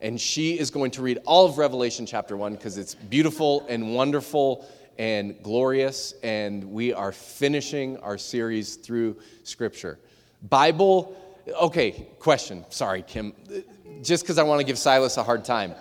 and she is going to read all of Revelation chapter 1 because it's beautiful and wonderful and glorious, and we are finishing our series through Scripture. Bible, okay, question. Sorry, Kim. Just because I want to give Silas a hard time.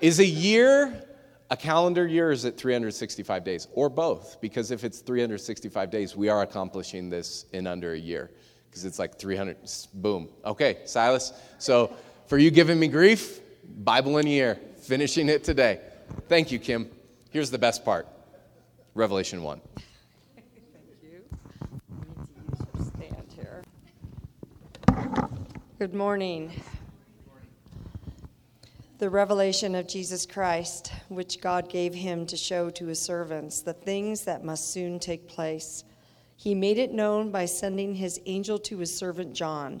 Is a year a calendar year, is it 365 days? Or both? Because if it's 365 days, we are accomplishing this in under a year. Because it's like 300, boom. Okay, Silas. So for you giving me grief, Bible in a year, finishing it today. Thank you, Kim. Here's the best part Revelation 1. Thank you. Good morning. The revelation of Jesus Christ, which God gave him to show to his servants the things that must soon take place. He made it known by sending his angel to his servant John,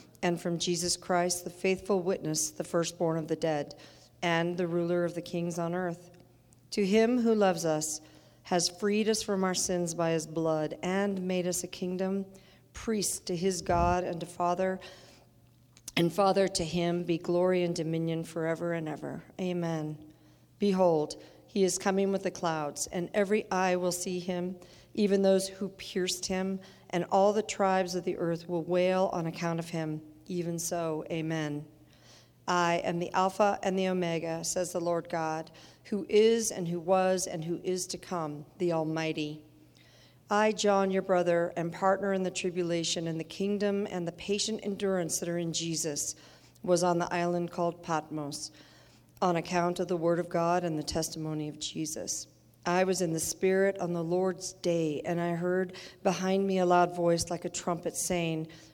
and from Jesus Christ, the faithful witness, the firstborn of the dead, and the ruler of the kings on earth. To him who loves us, has freed us from our sins by his blood, and made us a kingdom, priests to his God and to Father and Father, to him be glory and dominion forever and ever. Amen. Behold, he is coming with the clouds, and every eye will see him, even those who pierced him, and all the tribes of the earth will wail on account of him. Even so, amen. I am the Alpha and the Omega, says the Lord God, who is and who was and who is to come, the Almighty. I, John, your brother, and partner in the tribulation and the kingdom and the patient endurance that are in Jesus, was on the island called Patmos on account of the word of God and the testimony of Jesus. I was in the Spirit on the Lord's day, and I heard behind me a loud voice like a trumpet saying,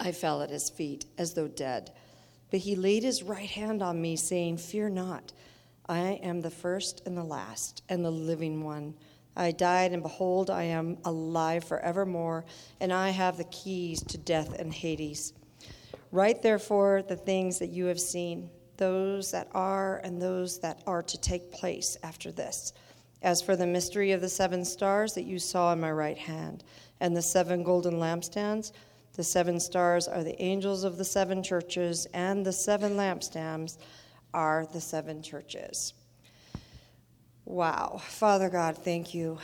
I fell at his feet as though dead. But he laid his right hand on me, saying, Fear not. I am the first and the last, and the living one. I died, and behold, I am alive forevermore, and I have the keys to death and Hades. Write therefore the things that you have seen, those that are, and those that are to take place after this. As for the mystery of the seven stars that you saw in my right hand, and the seven golden lampstands, the seven stars are the angels of the seven churches, and the seven lampstands are the seven churches. Wow. Father God, thank you.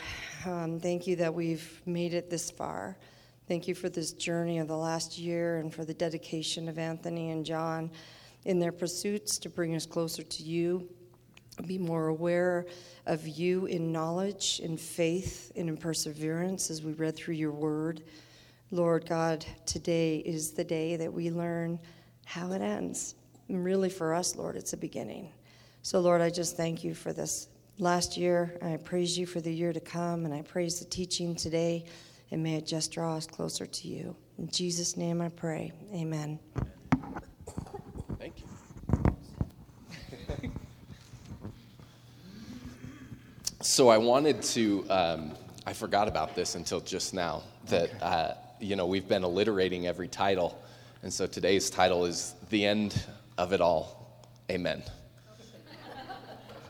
Um, thank you that we've made it this far. Thank you for this journey of the last year and for the dedication of Anthony and John in their pursuits to bring us closer to you, be more aware of you in knowledge, in faith, and in perseverance as we read through your word. Lord God, today is the day that we learn how it ends. And really, for us, Lord, it's a beginning. So, Lord, I just thank you for this last year. I praise you for the year to come, and I praise the teaching today, and may it just draw us closer to you. In Jesus' name I pray. Amen. Thank you. so I wanted to, um, I forgot about this until just now, that, uh, you know, we've been alliterating every title. And so today's title is The End of It All. Amen.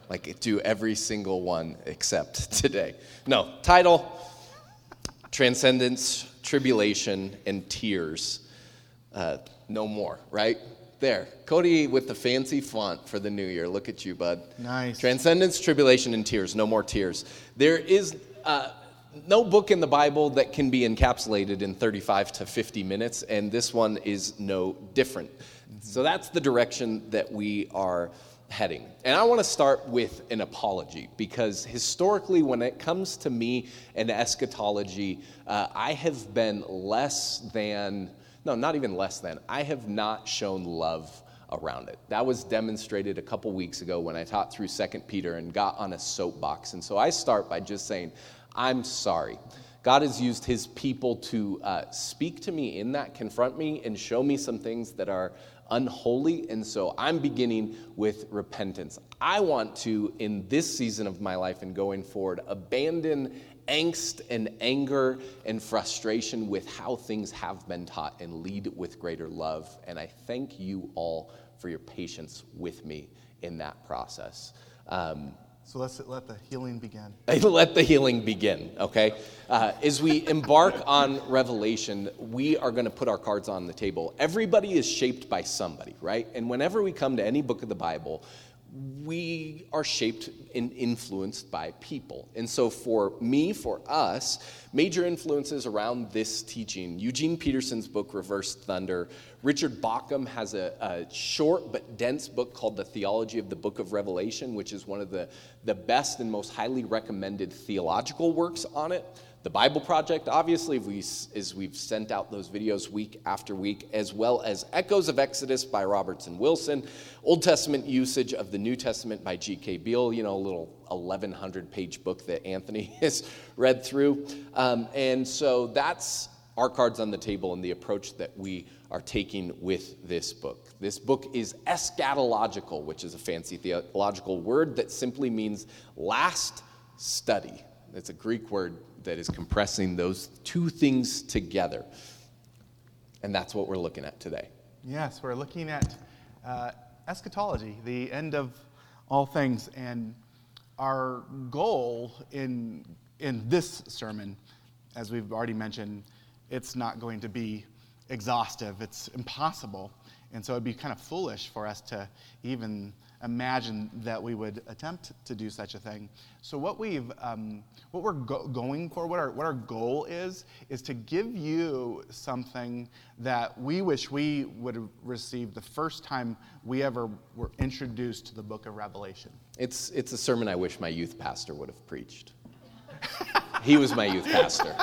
Like, do every single one except today. No, title transcendence, tribulation, and tears. Uh, no more, right? There. Cody with the fancy font for the new year. Look at you, bud. Nice. Transcendence, tribulation, and tears. No more tears. There is uh, no book in the Bible that can be encapsulated in 35 to 50 minutes, and this one is no different. So that's the direction that we are heading. And I want to start with an apology because historically, when it comes to me and eschatology, uh, I have been less than, no, not even less than, I have not shown love around it. That was demonstrated a couple weeks ago when I taught through 2 Peter and got on a soapbox. And so I start by just saying, I'm sorry. God has used his people to uh, speak to me in that, confront me, and show me some things that are unholy. And so I'm beginning with repentance. I want to, in this season of my life and going forward, abandon angst and anger and frustration with how things have been taught and lead with greater love. And I thank you all for your patience with me in that process. Um, so let's let the healing begin. let the healing begin, okay? Uh, as we embark on Revelation, we are going to put our cards on the table. Everybody is shaped by somebody, right? And whenever we come to any book of the Bible, we are shaped and influenced by people. And so, for me, for us, major influences around this teaching Eugene Peterson's book, Reversed Thunder. Richard Bauckham has a, a, short but dense book called The Theology of the Book of Revelation, which is one of the, the best and most highly recommended theological works on it the Bible Project, obviously, we, as we've sent out those videos week after week, as well as Echoes of Exodus by Roberts and Wilson, Old Testament usage of the New Testament by G.K. Beale, you know, a little 1,100 page book that Anthony has read through. Um, and so that's our cards on the table and the approach that we are taking with this book. This book is eschatological, which is a fancy theological word that simply means last study. It's a Greek word that is compressing those two things together. And that's what we're looking at today. Yes, we're looking at uh, eschatology, the end of all things. And our goal in, in this sermon, as we've already mentioned, it's not going to be exhaustive, it's impossible. And so it'd be kind of foolish for us to even imagine that we would attempt to do such a thing. So what we've, um, what we're go- going for, what our, what our goal is, is to give you something that we wish we would have received the first time we ever were introduced to the book of Revelation. It's, it's a sermon I wish my youth pastor would have preached. he was my youth pastor.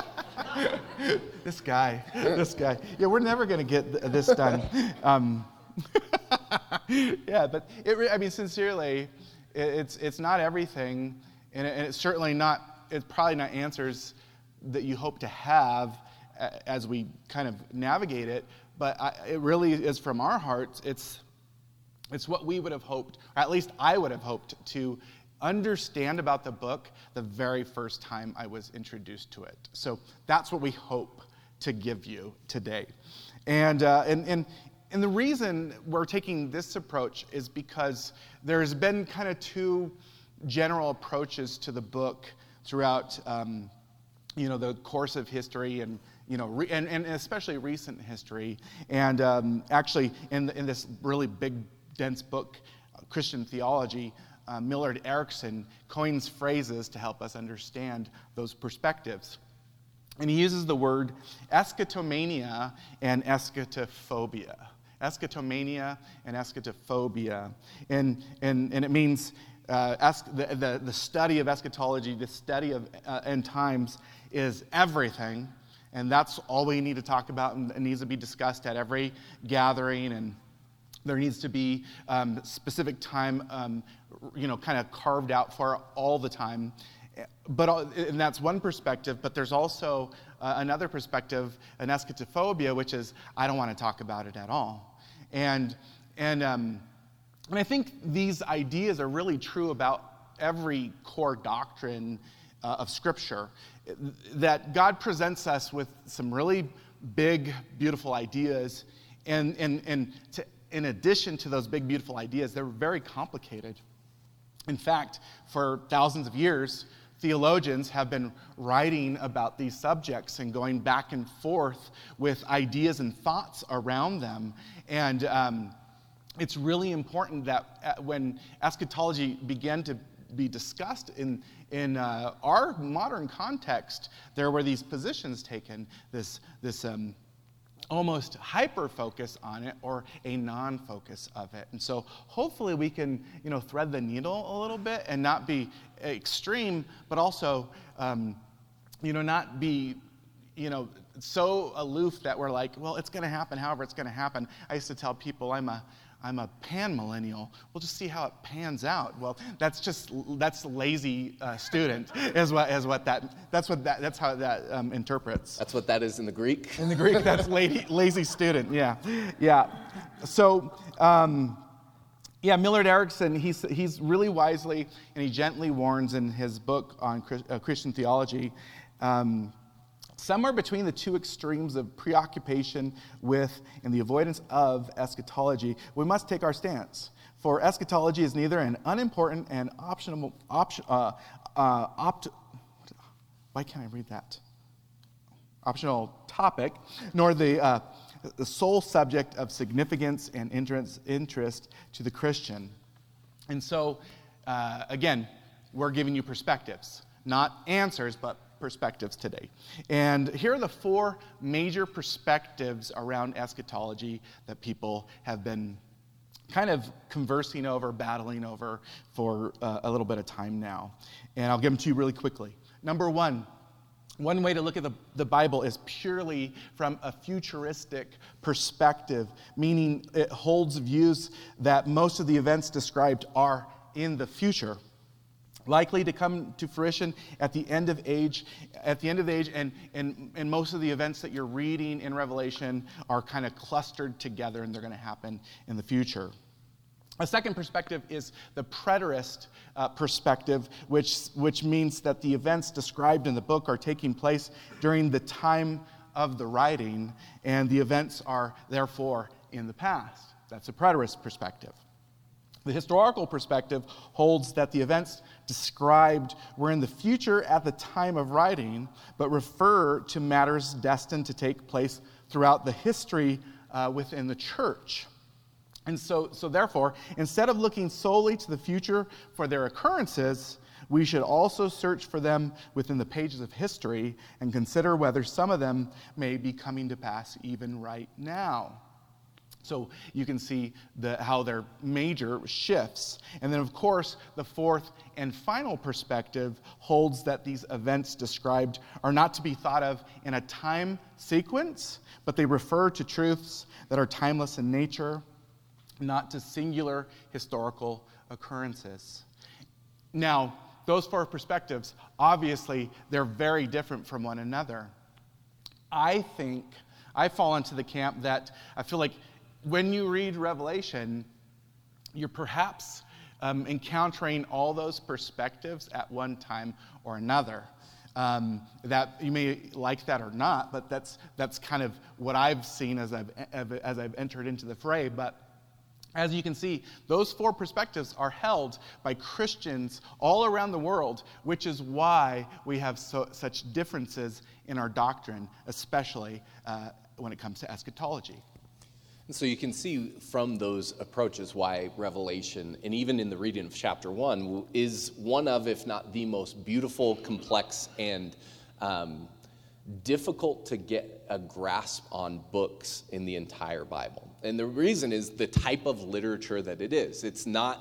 this guy, this guy. Yeah, we're never going to get th- this done. Um, yeah, but it, I mean, sincerely, it, it's, it's not everything, and, it, and it's certainly not, it's probably not answers that you hope to have as we kind of navigate it, but I, it really is from our hearts. It's, it's what we would have hoped, or at least I would have hoped to understand about the book the very first time I was introduced to it. So that's what we hope to give you today. And, uh, and, and, and the reason we're taking this approach is because there's been kind of two general approaches to the book throughout um, you know, the course of history and, you know, re- and, and especially recent history. And um, actually, in, in this really big, dense book, Christian Theology, uh, Millard Erickson coins phrases to help us understand those perspectives. And he uses the word eschatomania and eschatophobia. Eschatomania and eschatophobia. And, and, and it means uh, es- the, the, the, study of eschatology, the study of uh, end times, is everything. And that's all we need to talk about and needs to be discussed at every gathering and there needs to be um, specific time, um, you know, kind of carved out for all the time. But and that's one perspective. But there's also uh, another perspective, an eschatophobia, which is I don't want to talk about it at all. And and um, and I think these ideas are really true about every core doctrine uh, of Scripture. That God presents us with some really big, beautiful ideas, and and and to in addition to those big, beautiful ideas, they're very complicated. In fact, for thousands of years, theologians have been writing about these subjects and going back and forth with ideas and thoughts around them. And um, it's really important that uh, when eschatology began to be discussed in, in uh, our modern context, there were these positions taken, this, this um, almost hyper focus on it or a non focus of it. And so hopefully we can you know, thread the needle a little bit and not be extreme, but also um, you know, not be you know, so aloof that we're like, well, it's going to happen however it's going to happen. I used to tell people I'm a I'm a pan millennial. We'll just see how it pans out. Well, that's just that's lazy uh, student is what is what that that's what that that's how that um, interprets. That's what that is in the Greek. In the Greek, that's lazy, lazy student. Yeah, yeah. So. Um, yeah, Millard Erickson, he's, he's really wisely and he gently warns in his book on uh, Christian theology um, somewhere between the two extremes of preoccupation with and the avoidance of eschatology, we must take our stance. For eschatology is neither an unimportant and optional, option, uh, uh, opt, why can't I read that? Optional topic, nor the, uh, the sole subject of significance and interest, interest to the Christian. And so, uh, again, we're giving you perspectives, not answers, but perspectives today. And here are the four major perspectives around eschatology that people have been kind of conversing over, battling over for uh, a little bit of time now. And I'll give them to you really quickly. Number one, one way to look at the, the Bible is purely from a futuristic perspective, meaning it holds views that most of the events described are in the future likely to come to fruition at the end of age at the end of the age and, and, and most of the events that you're reading in revelation are kind of clustered together and they're going to happen in the future a second perspective is the preterist uh, perspective, which, which means that the events described in the book are taking place during the time of the writing, and the events are therefore in the past. That's a preterist perspective. The historical perspective holds that the events described were in the future at the time of writing, but refer to matters destined to take place throughout the history uh, within the church. And so, so, therefore, instead of looking solely to the future for their occurrences, we should also search for them within the pages of history and consider whether some of them may be coming to pass even right now. So you can see the, how their major shifts. And then, of course, the fourth and final perspective holds that these events described are not to be thought of in a time sequence, but they refer to truths that are timeless in nature, not to singular historical occurrences. Now, those four perspectives, obviously, they're very different from one another. I think I fall into the camp that I feel like when you read Revelation, you're perhaps um, encountering all those perspectives at one time or another. Um, that you may like that or not, but that's, that's kind of what I've seen as I've, as I've entered into the fray. But as you can see, those four perspectives are held by Christians all around the world, which is why we have so, such differences in our doctrine, especially uh, when it comes to eschatology. And so you can see from those approaches why Revelation, and even in the reading of chapter one, is one of, if not the most beautiful, complex, and um, difficult to get a grasp on books in the entire Bible. And the reason is the type of literature that it is. It's not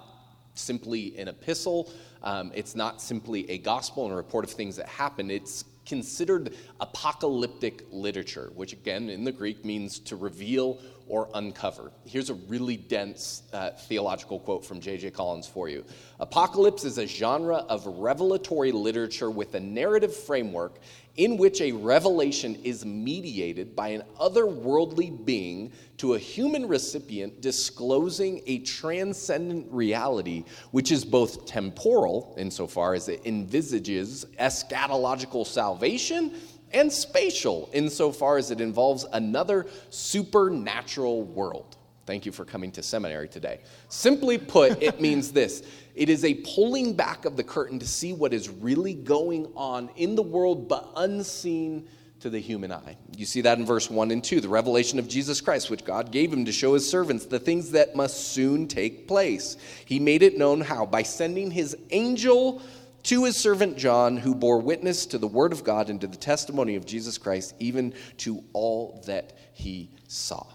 simply an epistle, um, it's not simply a gospel and a report of things that happen. It's considered apocalyptic literature, which again in the Greek means to reveal or uncover. Here's a really dense uh, theological quote from J.J. Collins for you Apocalypse is a genre of revelatory literature with a narrative framework in which a revelation is mediated by an otherworldly being to a human recipient disclosing a transcendent reality which is both temporal, insofar as it envisages eschatological salvation and spatial insofar as it involves another supernatural world. Thank you for coming to seminary today. Simply put, it means this it is a pulling back of the curtain to see what is really going on in the world, but unseen to the human eye. You see that in verse 1 and 2, the revelation of Jesus Christ, which God gave him to show his servants the things that must soon take place. He made it known how? By sending his angel to his servant John, who bore witness to the word of God and to the testimony of Jesus Christ, even to all that he saw.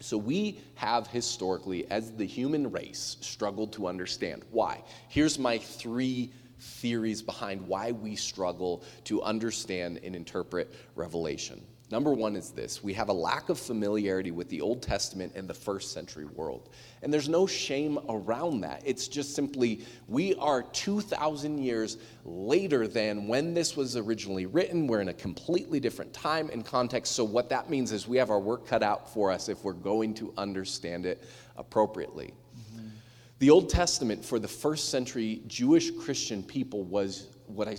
So, we have historically, as the human race, struggled to understand why. Here's my three theories behind why we struggle to understand and interpret Revelation. Number one is this we have a lack of familiarity with the Old Testament and the first century world. And there's no shame around that. It's just simply we are 2,000 years later than when this was originally written. We're in a completely different time and context. So, what that means is we have our work cut out for us if we're going to understand it appropriately. The Old Testament for the first century Jewish Christian people was what I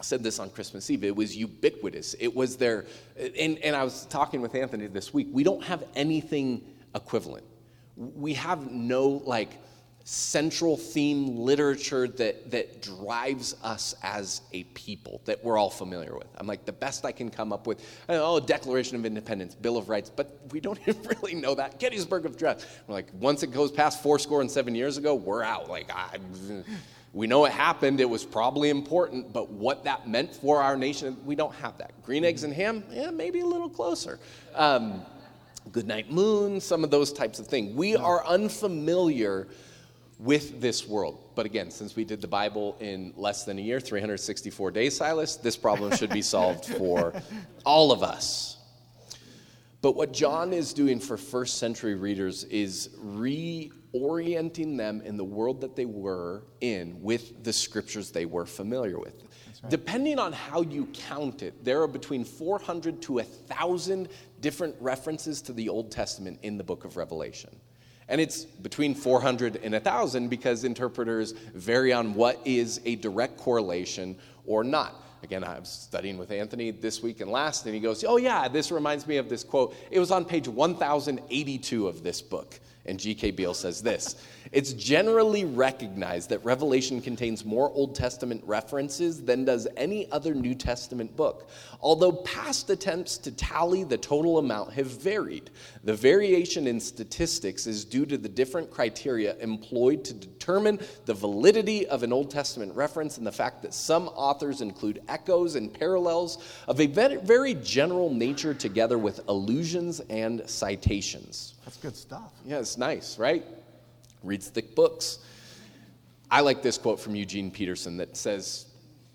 said this on Christmas Eve. It was ubiquitous. It was there. And, and I was talking with Anthony this week. We don't have anything equivalent. We have no like central theme literature that, that drives us as a people that we're all familiar with. I'm like, the best I can come up with, oh, Declaration of Independence, Bill of Rights, but we don't really know that. Gettysburg Address. We're like, once it goes past four score and seven years ago, we're out. Like, I, we know it happened, it was probably important, but what that meant for our nation, we don't have that. Green eggs and ham, yeah, maybe a little closer. Um, Goodnight Moon, some of those types of things. We are unfamiliar with this world. But again, since we did the Bible in less than a year, 364 days, Silas, this problem should be solved for all of us. But what John is doing for first century readers is reorienting them in the world that they were in with the scriptures they were familiar with. Right. Depending on how you count it, there are between 400 to 1,000 different references to the Old Testament in the book of Revelation. And it's between 400 and 1,000 because interpreters vary on what is a direct correlation or not. Again, I was studying with Anthony this week and last, and he goes, Oh, yeah, this reminds me of this quote. It was on page 1082 of this book. And G.K. Beale says this It's generally recognized that Revelation contains more Old Testament references than does any other New Testament book. Although past attempts to tally the total amount have varied, the variation in statistics is due to the different criteria employed to determine the validity of an Old Testament reference and the fact that some authors include echoes and parallels of a very general nature together with allusions and citations. That's good stuff. Yeah, it's nice, right? Reads thick books. I like this quote from Eugene Peterson that says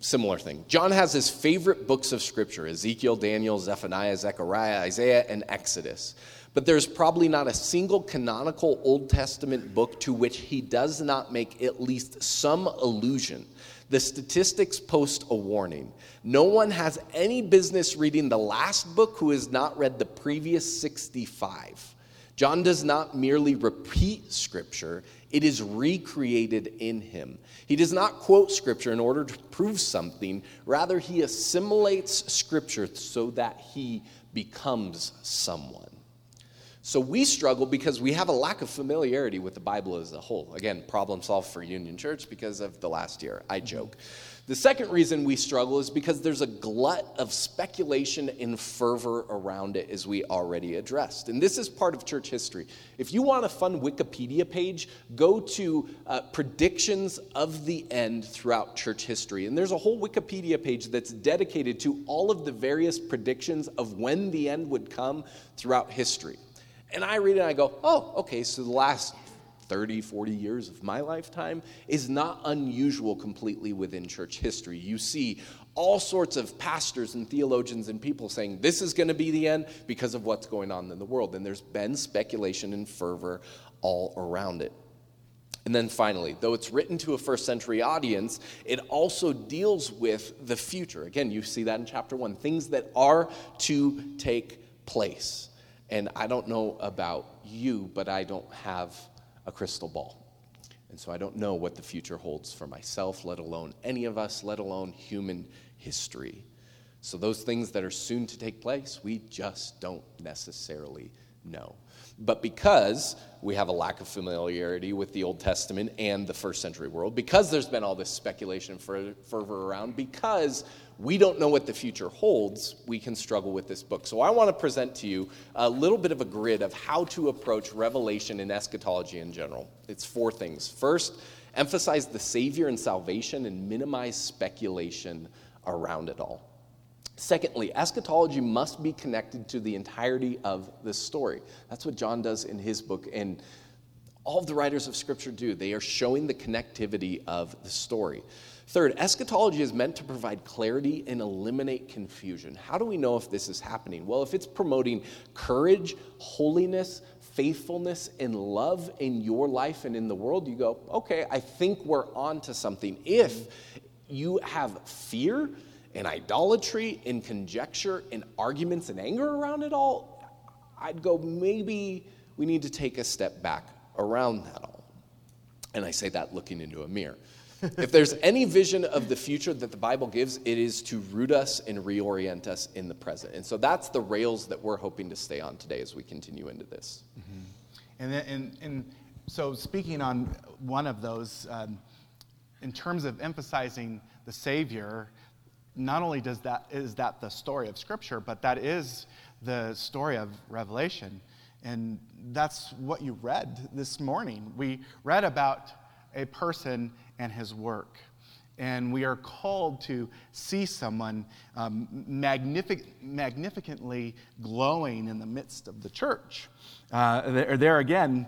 similar thing. John has his favorite books of scripture Ezekiel, Daniel, Zephaniah, Zechariah, Isaiah, and Exodus. But there's probably not a single canonical Old Testament book to which he does not make at least some allusion. The statistics post a warning. No one has any business reading the last book who has not read the previous 65. John does not merely repeat Scripture, it is recreated in him. He does not quote Scripture in order to prove something, rather, he assimilates Scripture so that he becomes someone. So we struggle because we have a lack of familiarity with the Bible as a whole. Again, problem solved for Union Church because of the last year. I joke. The second reason we struggle is because there's a glut of speculation and fervor around it, as we already addressed. And this is part of church history. If you want a fun Wikipedia page, go to uh, predictions of the end throughout church history. And there's a whole Wikipedia page that's dedicated to all of the various predictions of when the end would come throughout history. And I read it and I go, oh, okay, so the last 30, 40 years of my lifetime is not unusual completely within church history. You see all sorts of pastors and theologians and people saying this is going to be the end because of what's going on in the world. And there's been speculation and fervor all around it. And then finally, though it's written to a first century audience, it also deals with the future. Again, you see that in chapter one things that are to take place. And I don't know about you, but I don't have a crystal ball. And so I don't know what the future holds for myself, let alone any of us, let alone human history. So those things that are soon to take place, we just don't necessarily know. But because we have a lack of familiarity with the Old Testament and the first century world, because there's been all this speculation and fervor around, because we don't know what the future holds, we can struggle with this book. So I want to present to you a little bit of a grid of how to approach Revelation and eschatology in general. It's four things. First, emphasize the Savior and salvation and minimize speculation around it all. Secondly, eschatology must be connected to the entirety of the story. That's what John does in his book, and all of the writers of Scripture do. They are showing the connectivity of the story. Third, eschatology is meant to provide clarity and eliminate confusion. How do we know if this is happening? Well, if it's promoting courage, holiness, faithfulness, and love in your life and in the world, you go, okay, I think we're on to something. If you have fear, and idolatry and conjecture and arguments and anger around it all, I'd go, maybe we need to take a step back around that all. And I say that looking into a mirror. If there's any vision of the future that the Bible gives, it is to root us and reorient us in the present. And so that's the rails that we're hoping to stay on today as we continue into this. Mm-hmm. And, then, and, and so, speaking on one of those, um, in terms of emphasizing the Savior, not only does that, is that the story of Scripture, but that is the story of Revelation. And that's what you read this morning. We read about a person and his work. And we are called to see someone um, magnific- magnificently glowing in the midst of the church. Uh, there, there again,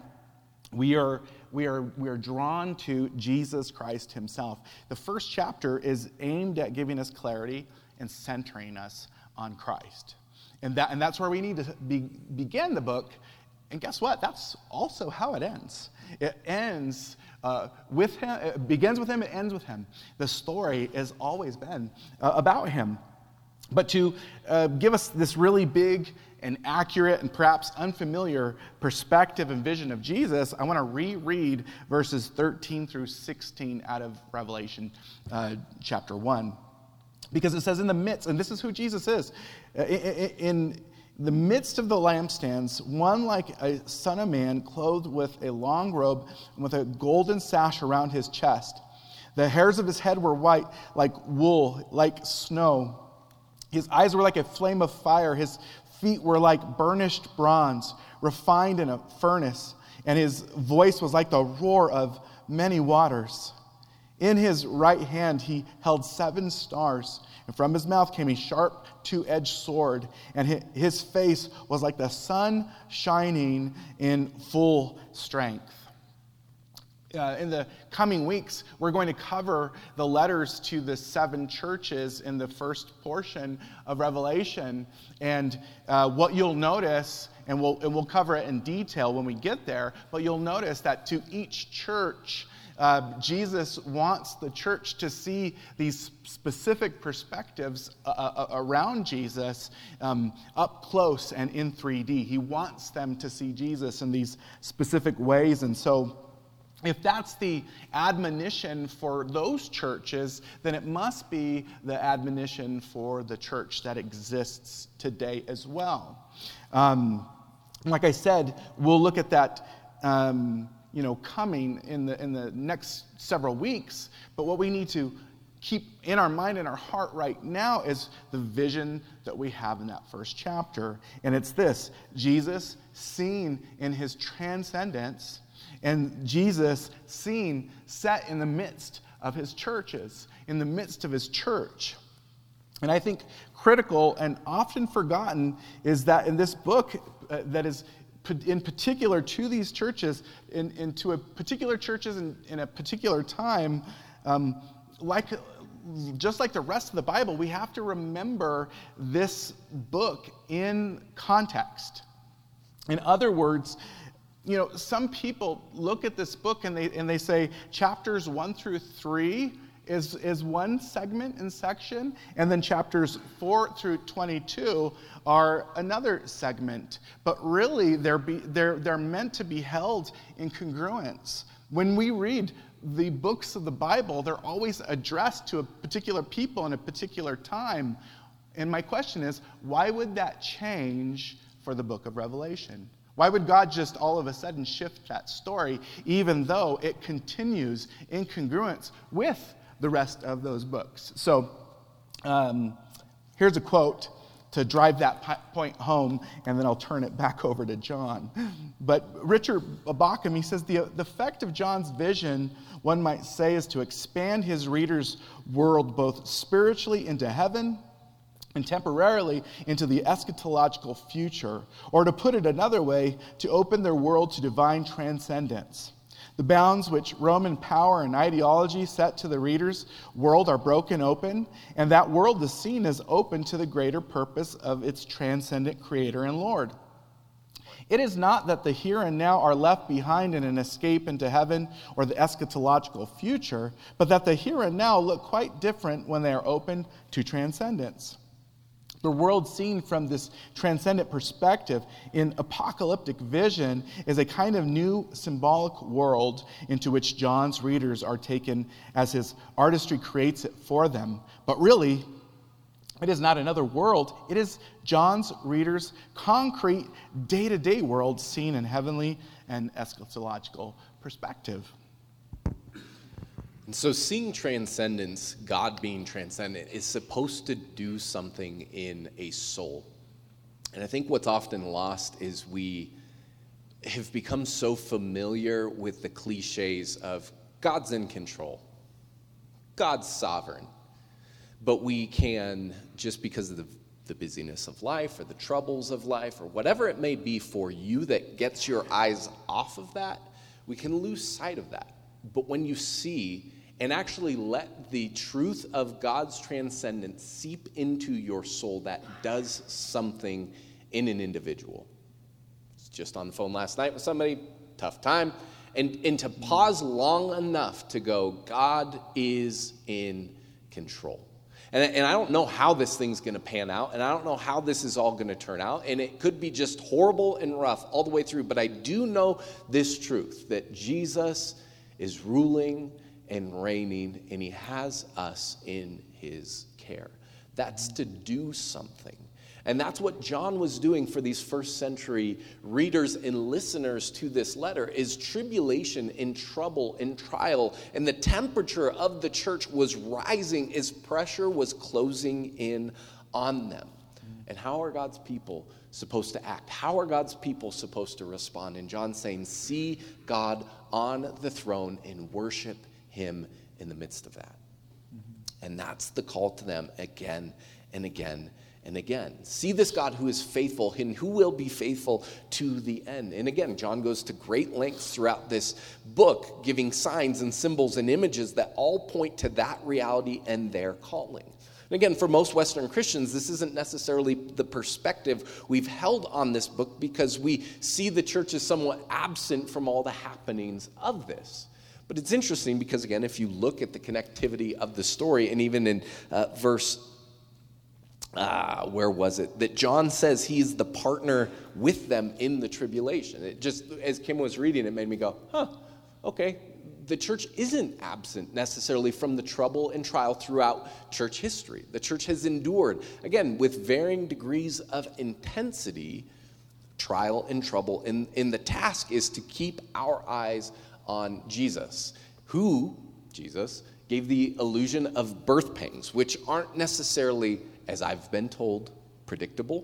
we are we are, we are drawn to Jesus Christ himself. The first chapter is aimed at giving us clarity and centering us on Christ. And, that, and that's where we need to be, begin the book. And guess what? That's also how it ends. It ends uh, with him, it begins with him, it ends with him. The story has always been uh, about him. But to uh, give us this really big and accurate and perhaps unfamiliar perspective and vision of Jesus, I want to reread verses 13 through 16 out of Revelation uh, chapter 1. Because it says, in the midst, and this is who Jesus is, uh, in the midst of the lampstands, one like a son of man, clothed with a long robe and with a golden sash around his chest. The hairs of his head were white, like wool, like snow. His eyes were like a flame of fire. His feet were like burnished bronze, refined in a furnace, and his voice was like the roar of many waters. In his right hand he held seven stars, and from his mouth came a sharp two edged sword, and his face was like the sun shining in full strength uh, in the coming weeks, we're going to cover the letters to the seven churches in the first portion of Revelation. And uh, what you'll notice, and we'll, and we'll cover it in detail when we get there, but you'll notice that to each church, uh, Jesus wants the church to see these specific perspectives uh, uh, around Jesus um, up close and in 3D. He wants them to see Jesus in these specific ways. And so, if that's the admonition for those churches, then it must be the admonition for the church that exists today as well. Um, like I said, we'll look at that. Um, you know, coming in the, in the next several weeks. But what we need to keep in our mind and our heart right now is the vision that we have in that first chapter. And it's this Jesus seen in his transcendence and Jesus seen set in the midst of his churches, in the midst of his church. And I think critical and often forgotten is that in this book, uh, that is in particular to these churches, in, into a particular churches in, in a particular time, um, like just like the rest of the Bible, we have to remember this book in context. In other words, you know, some people look at this book and they, and they say chapters one through three is, is one segment and section, and then chapters 4 through 22 are another segment. But really, they're, be, they're, they're meant to be held in congruence. When we read the books of the Bible, they're always addressed to a particular people in a particular time. And my question is why would that change for the book of Revelation? Why would God just all of a sudden shift that story, even though it continues in congruence with the rest of those books? So um, here's a quote to drive that point home, and then I'll turn it back over to John. But Richard Bauckham, he says the, the effect of John's vision, one might say, is to expand his reader's world both spiritually into heaven and temporarily into the eschatological future, or to put it another way, to open their world to divine transcendence. The bounds which Roman power and ideology set to the reader's world are broken open, and that world is seen as open to the greater purpose of its transcendent Creator and Lord. It is not that the here and now are left behind in an escape into heaven or the eschatological future, but that the here and now look quite different when they are open to transcendence. The world seen from this transcendent perspective in apocalyptic vision is a kind of new symbolic world into which John's readers are taken as his artistry creates it for them. But really, it is not another world, it is John's readers' concrete day to day world seen in heavenly and eschatological perspective. And so, seeing transcendence, God being transcendent, is supposed to do something in a soul. And I think what's often lost is we have become so familiar with the cliches of God's in control, God's sovereign. But we can, just because of the, the busyness of life or the troubles of life or whatever it may be for you that gets your eyes off of that, we can lose sight of that. But when you see and actually let the truth of God's transcendence seep into your soul that does something in an individual. It's just on the phone last night with somebody, tough time. And, and to pause long enough to go, God is in control. And, and I don't know how this thing's going to pan out, and I don't know how this is all going to turn out. And it could be just horrible and rough all the way through, but I do know this truth that Jesus is ruling and reigning, and He has us in His care. That's to do something. And that's what John was doing for these first century readers and listeners to this letter is tribulation and trouble and trial and the temperature of the church was rising as pressure was closing in on them. And how are God's people supposed to act? How are God's people supposed to respond? And John saying, "See God on the throne and worship him in the midst of that. Mm-hmm. And that's the call to them again and again and again. See this God who is faithful and who will be faithful to the end. And again, John goes to great lengths throughout this book, giving signs and symbols and images that all point to that reality and their calling. And again, for most Western Christians, this isn't necessarily the perspective we've held on this book because we see the church as somewhat absent from all the happenings of this. But it's interesting because, again, if you look at the connectivity of the story, and even in uh, verse, uh, where was it? That John says he's the partner with them in the tribulation. It just, as Kim was reading, it made me go, huh, okay. The church isn't absent necessarily from the trouble and trial throughout church history. The church has endured, again, with varying degrees of intensity, trial and trouble. And, and the task is to keep our eyes on Jesus, who, Jesus, gave the illusion of birth pangs, which aren't necessarily, as I've been told, predictable,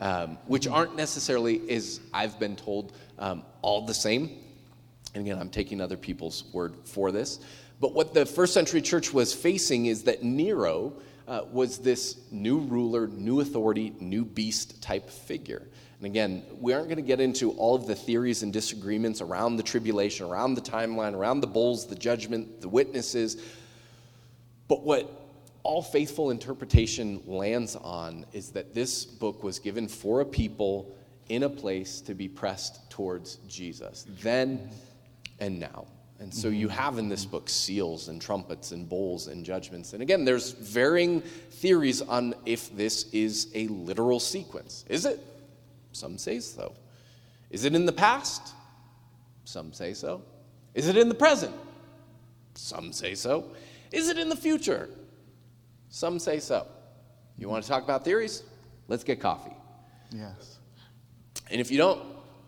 um, which aren't necessarily, as I've been told, um, all the same. And again, I'm taking other people's word for this. But what the first century church was facing is that Nero uh, was this new ruler, new authority, new beast type figure. And again, we aren't going to get into all of the theories and disagreements around the tribulation, around the timeline, around the bowls, the judgment, the witnesses. But what all faithful interpretation lands on is that this book was given for a people in a place to be pressed towards Jesus, then and now. And so you mm-hmm. have in this book seals and trumpets and bowls and judgments. And again, there's varying theories on if this is a literal sequence. Is it? Some say so. Is it in the past? Some say so. Is it in the present? Some say so. Is it in the future? Some say so. You want to talk about theories? Let's get coffee. Yes. And if you don't,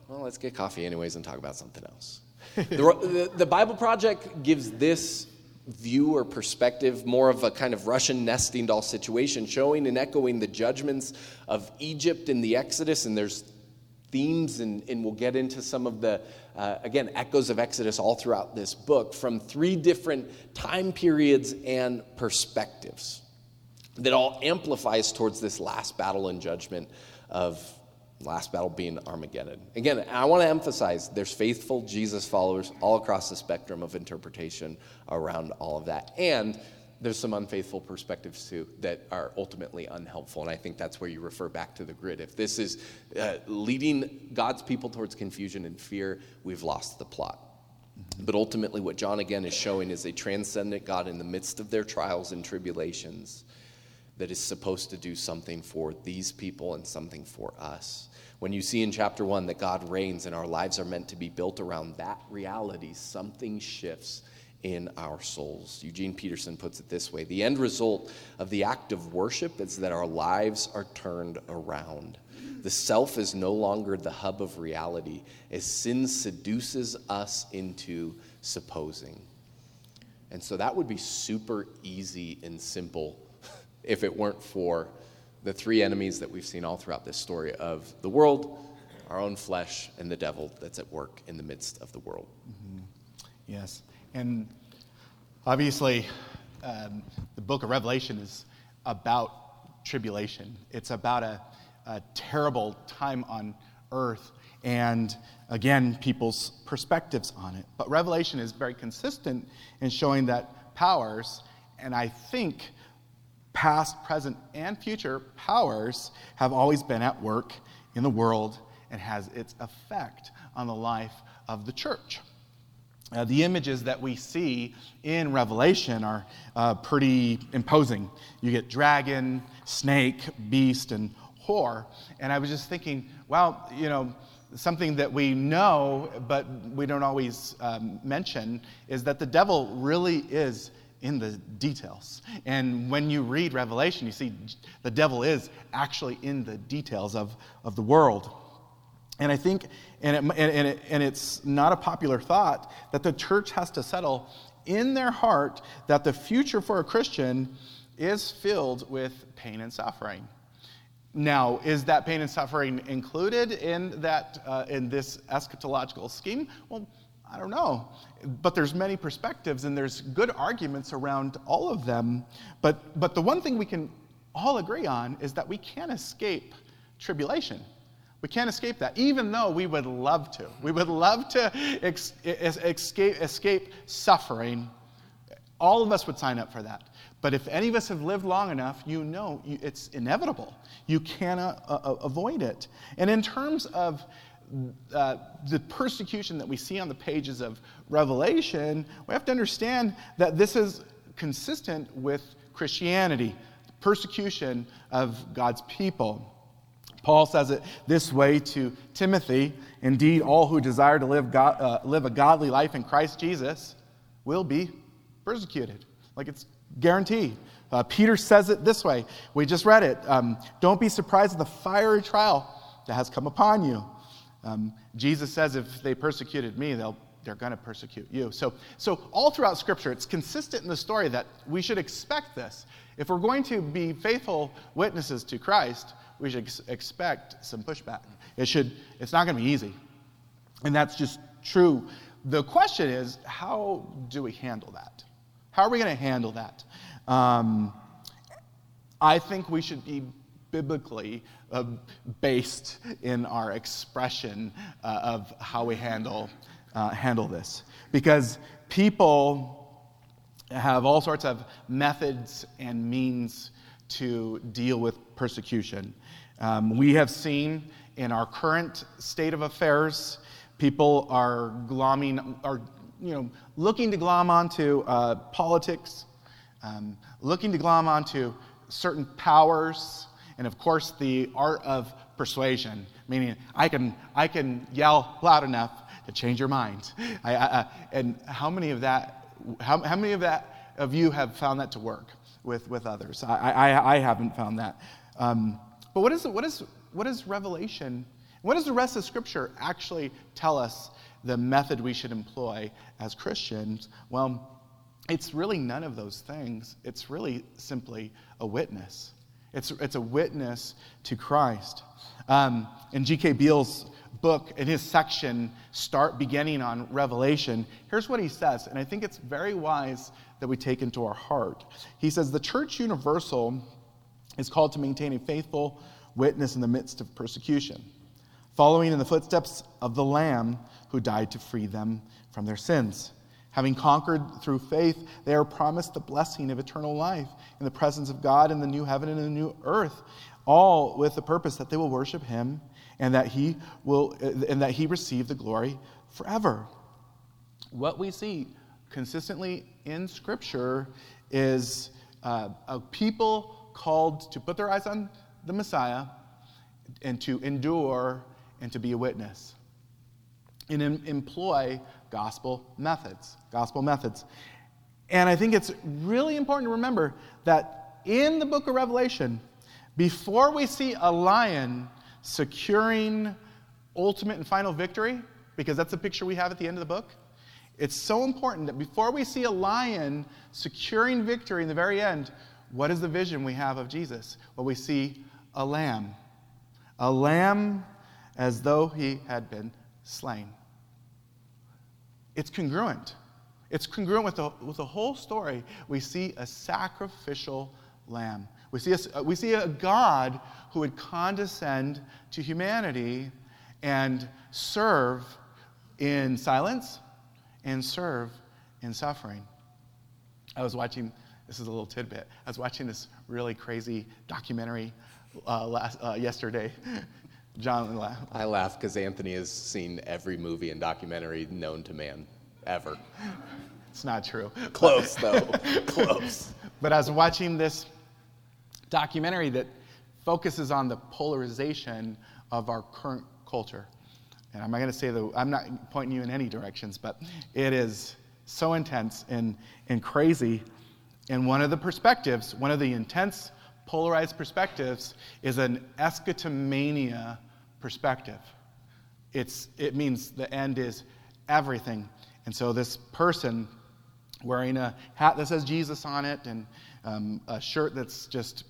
well, let's get coffee anyways and talk about something else. the, the, the Bible Project gives this view or perspective, more of a kind of Russian nesting doll situation, showing and echoing the judgments of Egypt in the Exodus. And there's themes, and, and we'll get into some of the, uh, again, echoes of Exodus all throughout this book from three different time periods and perspectives that all amplifies towards this last battle and judgment of last battle being Armageddon. Again, I want to emphasize there's faithful Jesus followers all across the spectrum of interpretation around all of that. And there's some unfaithful perspectives too that are ultimately unhelpful. And I think that's where you refer back to the grid. If this is uh, leading God's people towards confusion and fear, we've lost the plot. But ultimately, what John again is showing is a transcendent God in the midst of their trials and tribulations that is supposed to do something for these people and something for us. When you see in chapter one that God reigns and our lives are meant to be built around that reality, something shifts in our souls. Eugene Peterson puts it this way The end result of the act of worship is that our lives are turned around. The self is no longer the hub of reality as sin seduces us into supposing. And so that would be super easy and simple if it weren't for the three enemies that we've seen all throughout this story of the world, our own flesh, and the devil that's at work in the midst of the world. Mm-hmm. Yes. And obviously, um, the book of Revelation is about tribulation, it's about a, a terrible time on earth and again, people's perspectives on it. But Revelation is very consistent in showing that powers, and I think past, present, and future powers have always been at work in the world and has its effect on the life of the church. Uh, the images that we see in Revelation are uh, pretty imposing. You get dragon, snake, beast, and whore. And I was just thinking, well, you know, something that we know but we don't always um, mention is that the devil really is in the details. And when you read Revelation, you see the devil is actually in the details of, of the world. And I think, and, it, and, it, and it's not a popular thought, that the church has to settle in their heart that the future for a Christian is filled with pain and suffering. Now, is that pain and suffering included in that uh, in this eschatological scheme? Well, I don't know. But there's many perspectives and there's good arguments around all of them. But, but the one thing we can all agree on is that we can't escape tribulation. We can't escape that, even though we would love to. We would love to ex- escape, escape suffering. All of us would sign up for that. But if any of us have lived long enough, you know it's inevitable. You cannot uh, uh, avoid it. And in terms of uh, the persecution that we see on the pages of Revelation, we have to understand that this is consistent with Christianity, persecution of God's people. Paul says it this way to Timothy Indeed, all who desire to live, uh, live a godly life in Christ Jesus will be persecuted. Like it's guaranteed. Uh, Peter says it this way. We just read it. Um, Don't be surprised at the fiery trial that has come upon you um, Jesus says, if they persecuted me, they'll, they're going to persecute you. So, so, all throughout Scripture, it's consistent in the story that we should expect this. If we're going to be faithful witnesses to Christ, we should ex- expect some pushback. It should, it's not going to be easy. And that's just true. The question is, how do we handle that? How are we going to handle that? Um, I think we should be biblically uh, based in our expression uh, of how we handle, uh, handle this. Because people have all sorts of methods and means to deal with persecution. Um, we have seen in our current state of affairs, people are glomming, are you know, looking to glom onto uh, politics, um, looking to glom onto certain powers, and of course, the art of persuasion, meaning I can, I can yell loud enough to change your mind. I, I, and how many of that, how, how many of that of you have found that to work with, with others? I, I, I haven't found that. Um, but what is, what, is, what is Revelation What does the rest of Scripture actually tell us the method we should employ as Christians? Well, it's really none of those things. It's really simply a witness. It's, it's a witness to Christ. Um, in G.K. Beale's book, in his section, Start Beginning on Revelation, here's what he says, and I think it's very wise that we take into our heart. He says, The church universal is called to maintain a faithful witness in the midst of persecution, following in the footsteps of the Lamb who died to free them from their sins. Having conquered through faith, they are promised the blessing of eternal life in the presence of God in the new heaven and the new earth, all with the purpose that they will worship Him and that He will and that He receive the glory forever. What we see consistently in Scripture is uh, a people called to put their eyes on the Messiah and to endure and to be a witness and em- employ gospel methods. Gospel methods. And I think it's really important to remember that in the book of Revelation, before we see a lion securing ultimate and final victory, because that's the picture we have at the end of the book, it's so important that before we see a lion securing victory in the very end, what is the vision we have of Jesus? Well, we see a lamb. A lamb as though he had been slain. It's congruent. It's congruent with the, with the whole story. We see a sacrificial lamb. We see, a, we see a God who would condescend to humanity and serve in silence and serve in suffering. I was watching, this is a little tidbit, I was watching this really crazy documentary uh, last, uh, yesterday. John laughed. I laugh because Anthony has seen every movie and documentary known to man ever. It's not true. Close, though. Close. But I was watching this documentary that focuses on the polarization of our current culture. And I'm not going to say that I'm not pointing you in any directions, but it is so intense and, and crazy. And one of the perspectives, one of the intense polarized perspectives, is an eschatomania perspective. It's, it means the end is everything. And so this person wearing a hat that says Jesus on it and um, a shirt that's just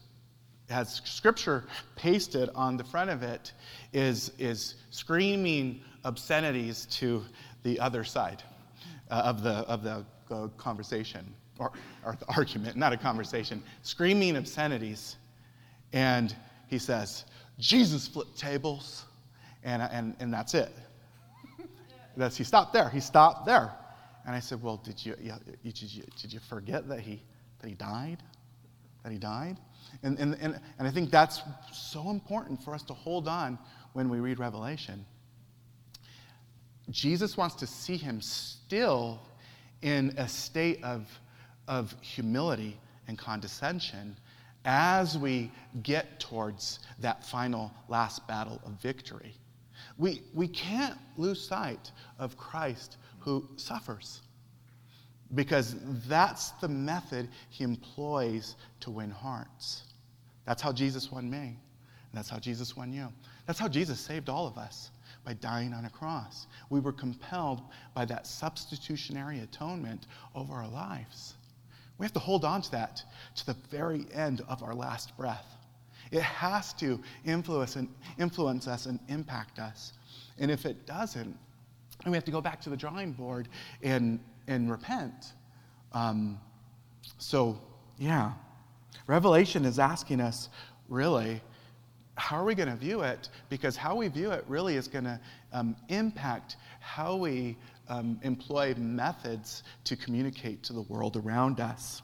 has scripture pasted on the front of it is, is screaming obscenities to the other side uh, of the, of the uh, conversation or, or the argument, not a conversation, screaming obscenities. And he says, Jesus flipped tables, and, and, and that's it. That's, he stopped there. He stopped there. And I said, Well, did you, did you, did you forget that he, that he died? That he died? And, and, and, and I think that's so important for us to hold on when we read Revelation. Jesus wants to see him still in a state of, of humility and condescension as we get towards that final last battle of victory. We, we can't lose sight of Christ who suffers because that's the method he employs to win hearts. That's how Jesus won me, and that's how Jesus won you. That's how Jesus saved all of us by dying on a cross. We were compelled by that substitutionary atonement over our lives. We have to hold on to that to the very end of our last breath. It has to influence, and, influence us and impact us. And if it doesn't, we have to go back to the drawing board and, and repent. Um, so, yeah. Revelation is asking us, really, how are we going to view it? Because how we view it really is going to um, impact how we um, employ methods to communicate to the world around us.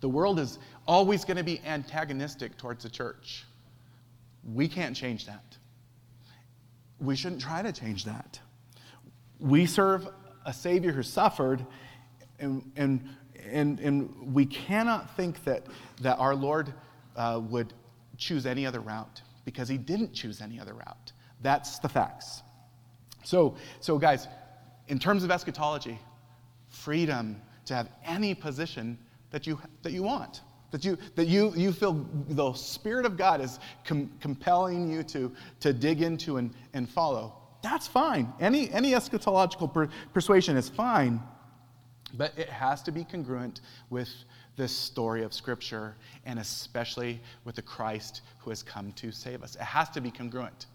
The world is always going to be antagonistic towards the church. We can't change that. We shouldn't try to change that. We serve a Savior who suffered, and, and, and, and we cannot think that, that our Lord uh, would choose any other route because he didn't choose any other route. That's the facts. So, so guys, in terms of eschatology, freedom to have any position that you, that you want. That you, that you, you feel the Spirit of God is com- compelling you to, to dig into and, and follow. That's fine. Any, any eschatological per- persuasion is fine. But it has to be congruent with this story of Scripture and especially with the Christ who has come to save us. It has to be congruent.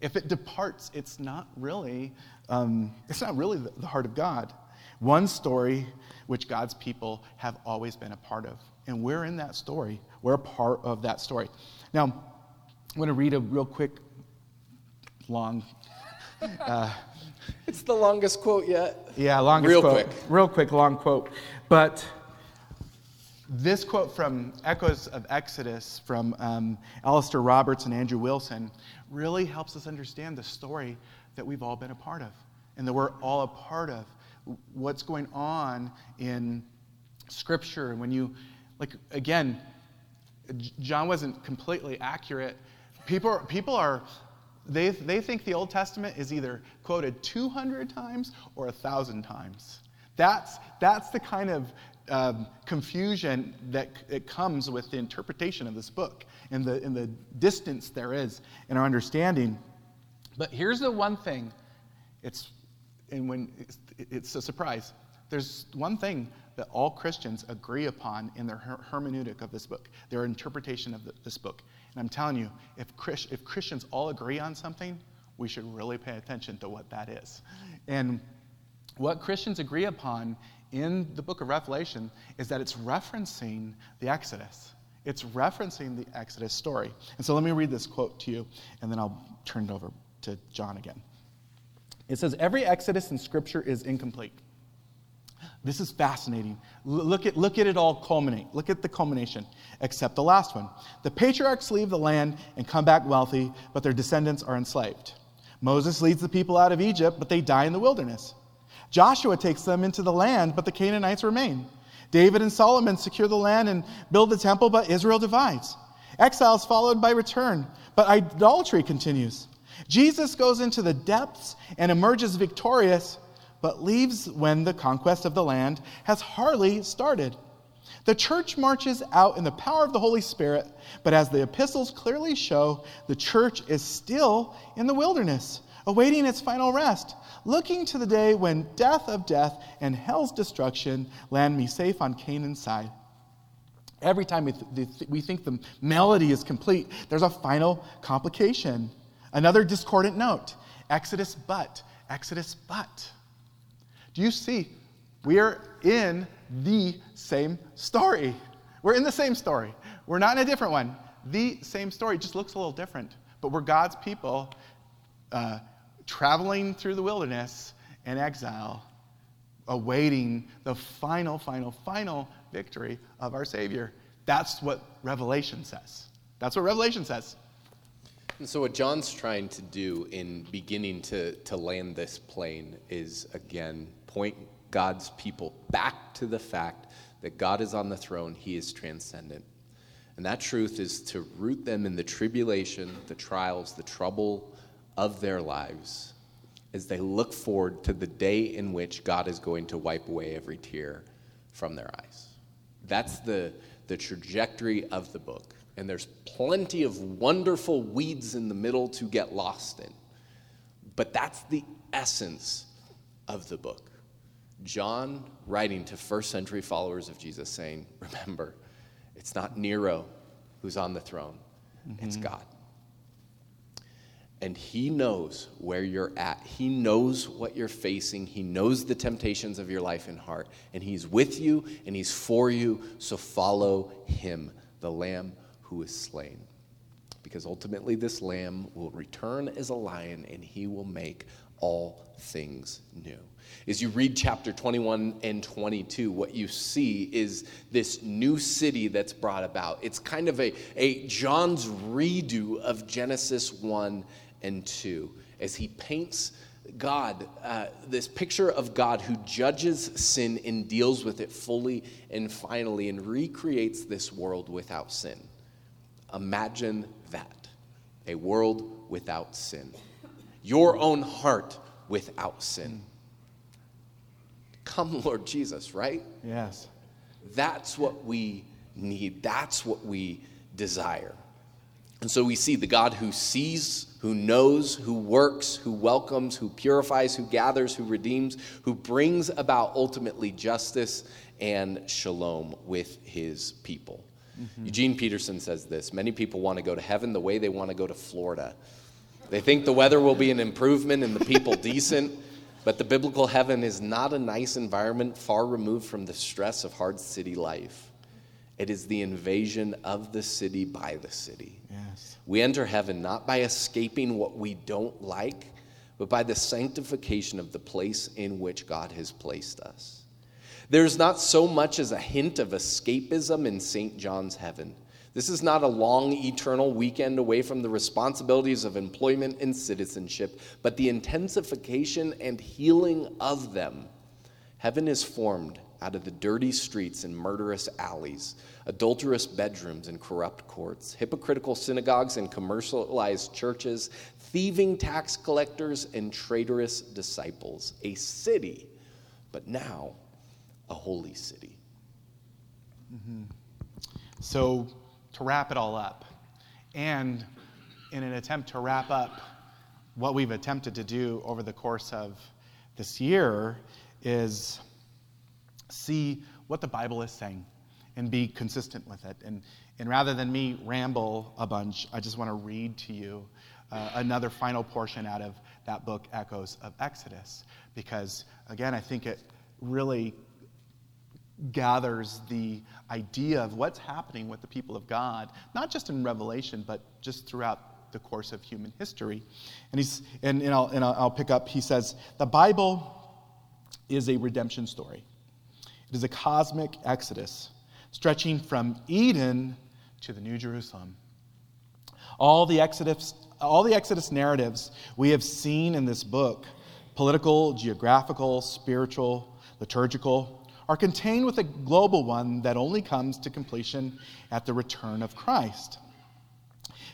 If it departs, it's not really, um, it's not really the, the heart of God. One story which God's people have always been a part of. And we're in that story. We're a part of that story. Now, I'm going to read a real quick, long. Uh, It's the longest quote yet. yeah, longest Real quote. quick. Real quick, long quote. But this quote from Echoes of Exodus from um, Alastair Roberts and Andrew Wilson really helps us understand the story that we've all been a part of and that we're all a part of. What's going on in Scripture. And when you, like, again, John wasn't completely accurate. People are, people are they, they think the Old Testament is either quoted 200 times or 1,000 times. That's, that's the kind of um, confusion that it comes with the interpretation of this book and the, and the distance there is in our understanding. But here's the one thing it's, and when it's, it's a surprise. There's one thing that all Christians agree upon in their her- hermeneutic of this book, their interpretation of the, this book. And I'm telling you, if, Chris, if Christians all agree on something, we should really pay attention to what that is. And what Christians agree upon in the book of Revelation is that it's referencing the Exodus. It's referencing the Exodus story. And so let me read this quote to you, and then I'll turn it over to John again. It says, Every Exodus in Scripture is incomplete. This is fascinating. Look, at, look at it all culminate. Look at the culmination, except the last one. The patriarchs leave the land and come back wealthy, but their descendants are enslaved. Moses leads the people out of Egypt, but they die in the wilderness. Joshua takes them into the land, but the Canaanites remain. David and Solomon secure the land and build the temple, but Israel divides. Exile is followed by return, but idolatry continues. Jesus goes into the depths and emerges victorious, but leaves when the conquest of the land has hardly started. The church marches out in the power of the Holy Spirit, but as the epistles clearly show, the church is still in the wilderness, awaiting its final rest, looking to the day when death of death and hell's destruction land me safe on Canaan's side. Every time we, th- we think the melody is complete, there's a final complication. Another discordant note Exodus but, Exodus but. Do you see? We are in the same story. We're in the same story. We're not in a different one. The same story just looks a little different, but we're God's people uh, traveling through the wilderness in exile, awaiting the final, final, final victory of our Savior. That's what Revelation says. That's what Revelation says. And so, what John's trying to do in beginning to, to land this plane is, again, point God's people back to the fact that God is on the throne, He is transcendent. And that truth is to root them in the tribulation, the trials, the trouble of their lives as they look forward to the day in which God is going to wipe away every tear from their eyes. That's the, the trajectory of the book. And there's plenty of wonderful weeds in the middle to get lost in. But that's the essence of the book. John writing to first century followers of Jesus saying, Remember, it's not Nero who's on the throne, mm-hmm. it's God. And he knows where you're at. He knows what you're facing. He knows the temptations of your life and heart. And he's with you and he's for you. So follow him, the Lamb who is slain. Because ultimately, this Lamb will return as a lion and he will make all things new. As you read chapter 21 and 22, what you see is this new city that's brought about. It's kind of a, a John's redo of Genesis 1 and 2 as he paints God, uh, this picture of God who judges sin and deals with it fully and finally and recreates this world without sin. Imagine that a world without sin, your own heart without sin. Come, Lord Jesus, right? Yes. That's what we need. That's what we desire. And so we see the God who sees, who knows, who works, who welcomes, who purifies, who gathers, who redeems, who brings about ultimately justice and shalom with his people. Mm-hmm. Eugene Peterson says this Many people want to go to heaven the way they want to go to Florida. They think the weather will be an improvement and the people decent, but the biblical heaven is not a nice environment far removed from the stress of hard city life. It is the invasion of the city by the city. Yes. We enter heaven not by escaping what we don't like, but by the sanctification of the place in which God has placed us. There's not so much as a hint of escapism in St. John's heaven. This is not a long, eternal weekend away from the responsibilities of employment and citizenship, but the intensification and healing of them. Heaven is formed out of the dirty streets and murderous alleys, adulterous bedrooms and corrupt courts, hypocritical synagogues and commercialized churches, thieving tax collectors and traitorous disciples. A city, but now a holy city. Mm-hmm. So, to wrap it all up, and in an attempt to wrap up what we've attempted to do over the course of this year, is see what the Bible is saying and be consistent with it. And, and rather than me ramble a bunch, I just want to read to you uh, another final portion out of that book, Echoes of Exodus, because again, I think it really gathers the idea of what's happening with the people of God, not just in Revelation, but just throughout the course of human history. And, he's, and, and, I'll, and I'll pick up, he says, the Bible is a redemption story. It is a cosmic exodus stretching from Eden to the New Jerusalem. All the Exodus, all the Exodus narratives we have seen in this book political, geographical, spiritual, liturgical are contained with a global one that only comes to completion at the return of Christ.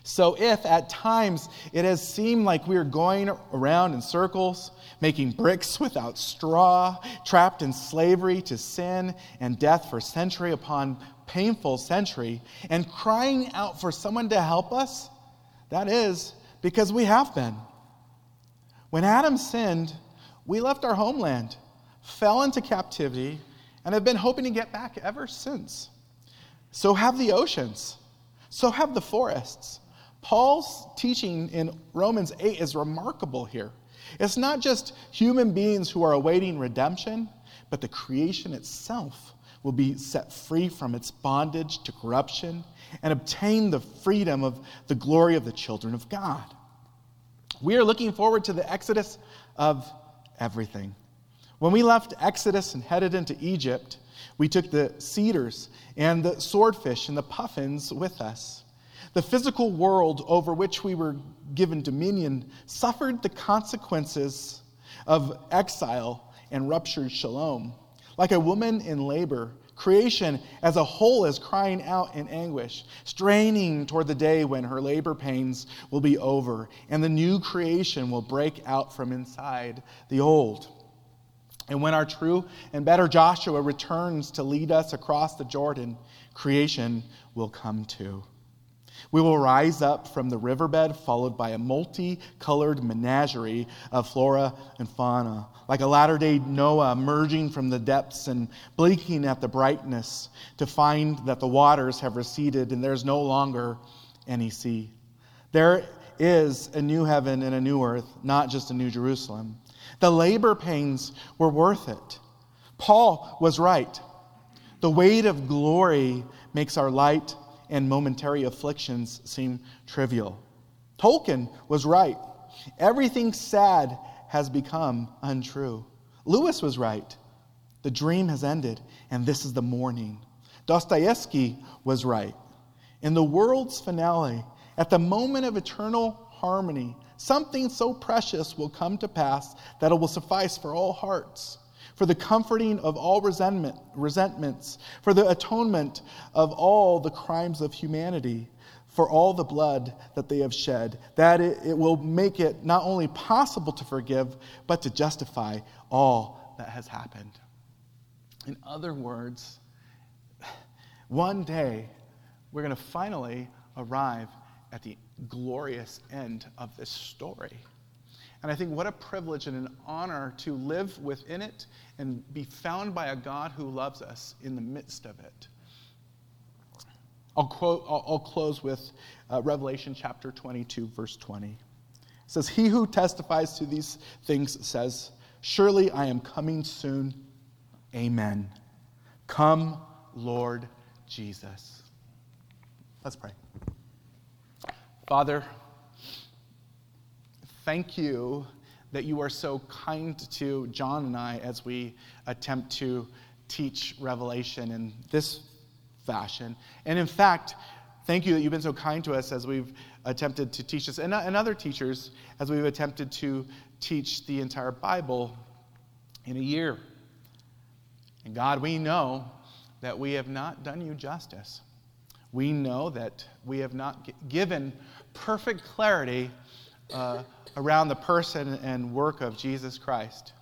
So, if at times it has seemed like we are going around in circles, making bricks without straw, trapped in slavery to sin and death for century upon painful century, and crying out for someone to help us, that is because we have been. When Adam sinned, we left our homeland, fell into captivity, and have been hoping to get back ever since. So have the oceans, so have the forests. Paul's teaching in Romans 8 is remarkable here. It's not just human beings who are awaiting redemption, but the creation itself will be set free from its bondage to corruption and obtain the freedom of the glory of the children of God. We are looking forward to the exodus of everything. When we left Exodus and headed into Egypt, we took the cedars and the swordfish and the puffins with us. The physical world over which we were given dominion suffered the consequences of exile and ruptured shalom. Like a woman in labor, creation as a whole is crying out in anguish, straining toward the day when her labor pains will be over and the new creation will break out from inside the old. And when our true and better Joshua returns to lead us across the Jordan, creation will come too. We will rise up from the riverbed, followed by a multicolored menagerie of flora and fauna, like a latter day Noah emerging from the depths and blinking at the brightness to find that the waters have receded and there's no longer any sea. There is a new heaven and a new earth, not just a new Jerusalem. The labor pains were worth it. Paul was right. The weight of glory makes our light and momentary afflictions seem trivial. Tolkien was right. Everything sad has become untrue. Lewis was right. The dream has ended, and this is the morning. Dostoevsky was right. In the world's finale, at the moment of eternal harmony, something so precious will come to pass that it will suffice for all hearts for the comforting of all resentment, resentments, for the atonement of all the crimes of humanity, for all the blood that they have shed, that it, it will make it not only possible to forgive, but to justify all that has happened. In other words, One day, we're going to finally arrive at the glorious end of this story. And I think what a privilege and an honor to live within it and be found by a God who loves us in the midst of it. I'll, quote, I'll, I'll close with uh, Revelation chapter 22, verse 20. It says, He who testifies to these things says, Surely I am coming soon. Amen. Come, Lord Jesus. Let's pray. Father, thank you that you are so kind to John and I as we attempt to teach Revelation in this fashion. And in fact, thank you that you've been so kind to us as we've attempted to teach this, and, and other teachers as we've attempted to teach the entire Bible in a year. And God, we know that we have not done you justice. We know that we have not given perfect clarity uh, around the person and work of Jesus Christ.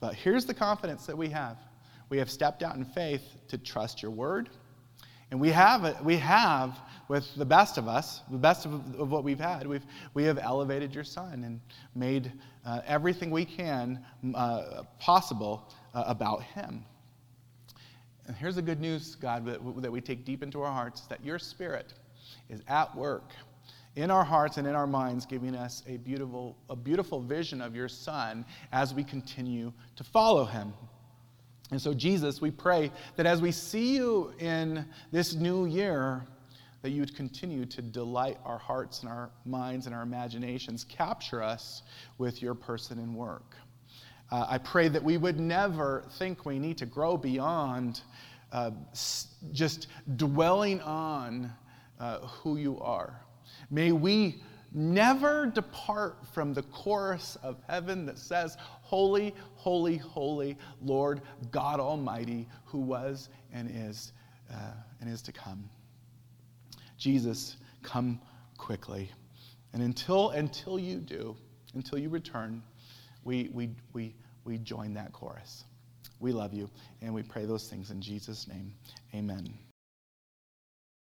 But here's the confidence that we have we have stepped out in faith to trust your word. And we have, we have with the best of us, the best of, of what we've had, we've, we have elevated your son and made uh, everything we can uh, possible uh, about him. And here's the good news, God, that, we take deep into our hearts that your spirit is at work in our hearts and in our minds, giving us a beautiful, a beautiful vision of your Son as we continue to follow him. And so, Jesus, we pray that as we see you in this new year, that you would continue to delight our hearts and our minds and our imaginations, capture us with your person and work. Uh, I pray that we would never think we need to grow beyond uh, just dwelling on uh, who you are. May we never depart from the chorus of heaven that says, Holy, holy, holy, Lord God Almighty, who was and is uh, and is to come. Jesus, come quickly. And until, until you do, until you return, we, we, we, we join that chorus. We love you, and we pray those things in Jesus' name. Amen.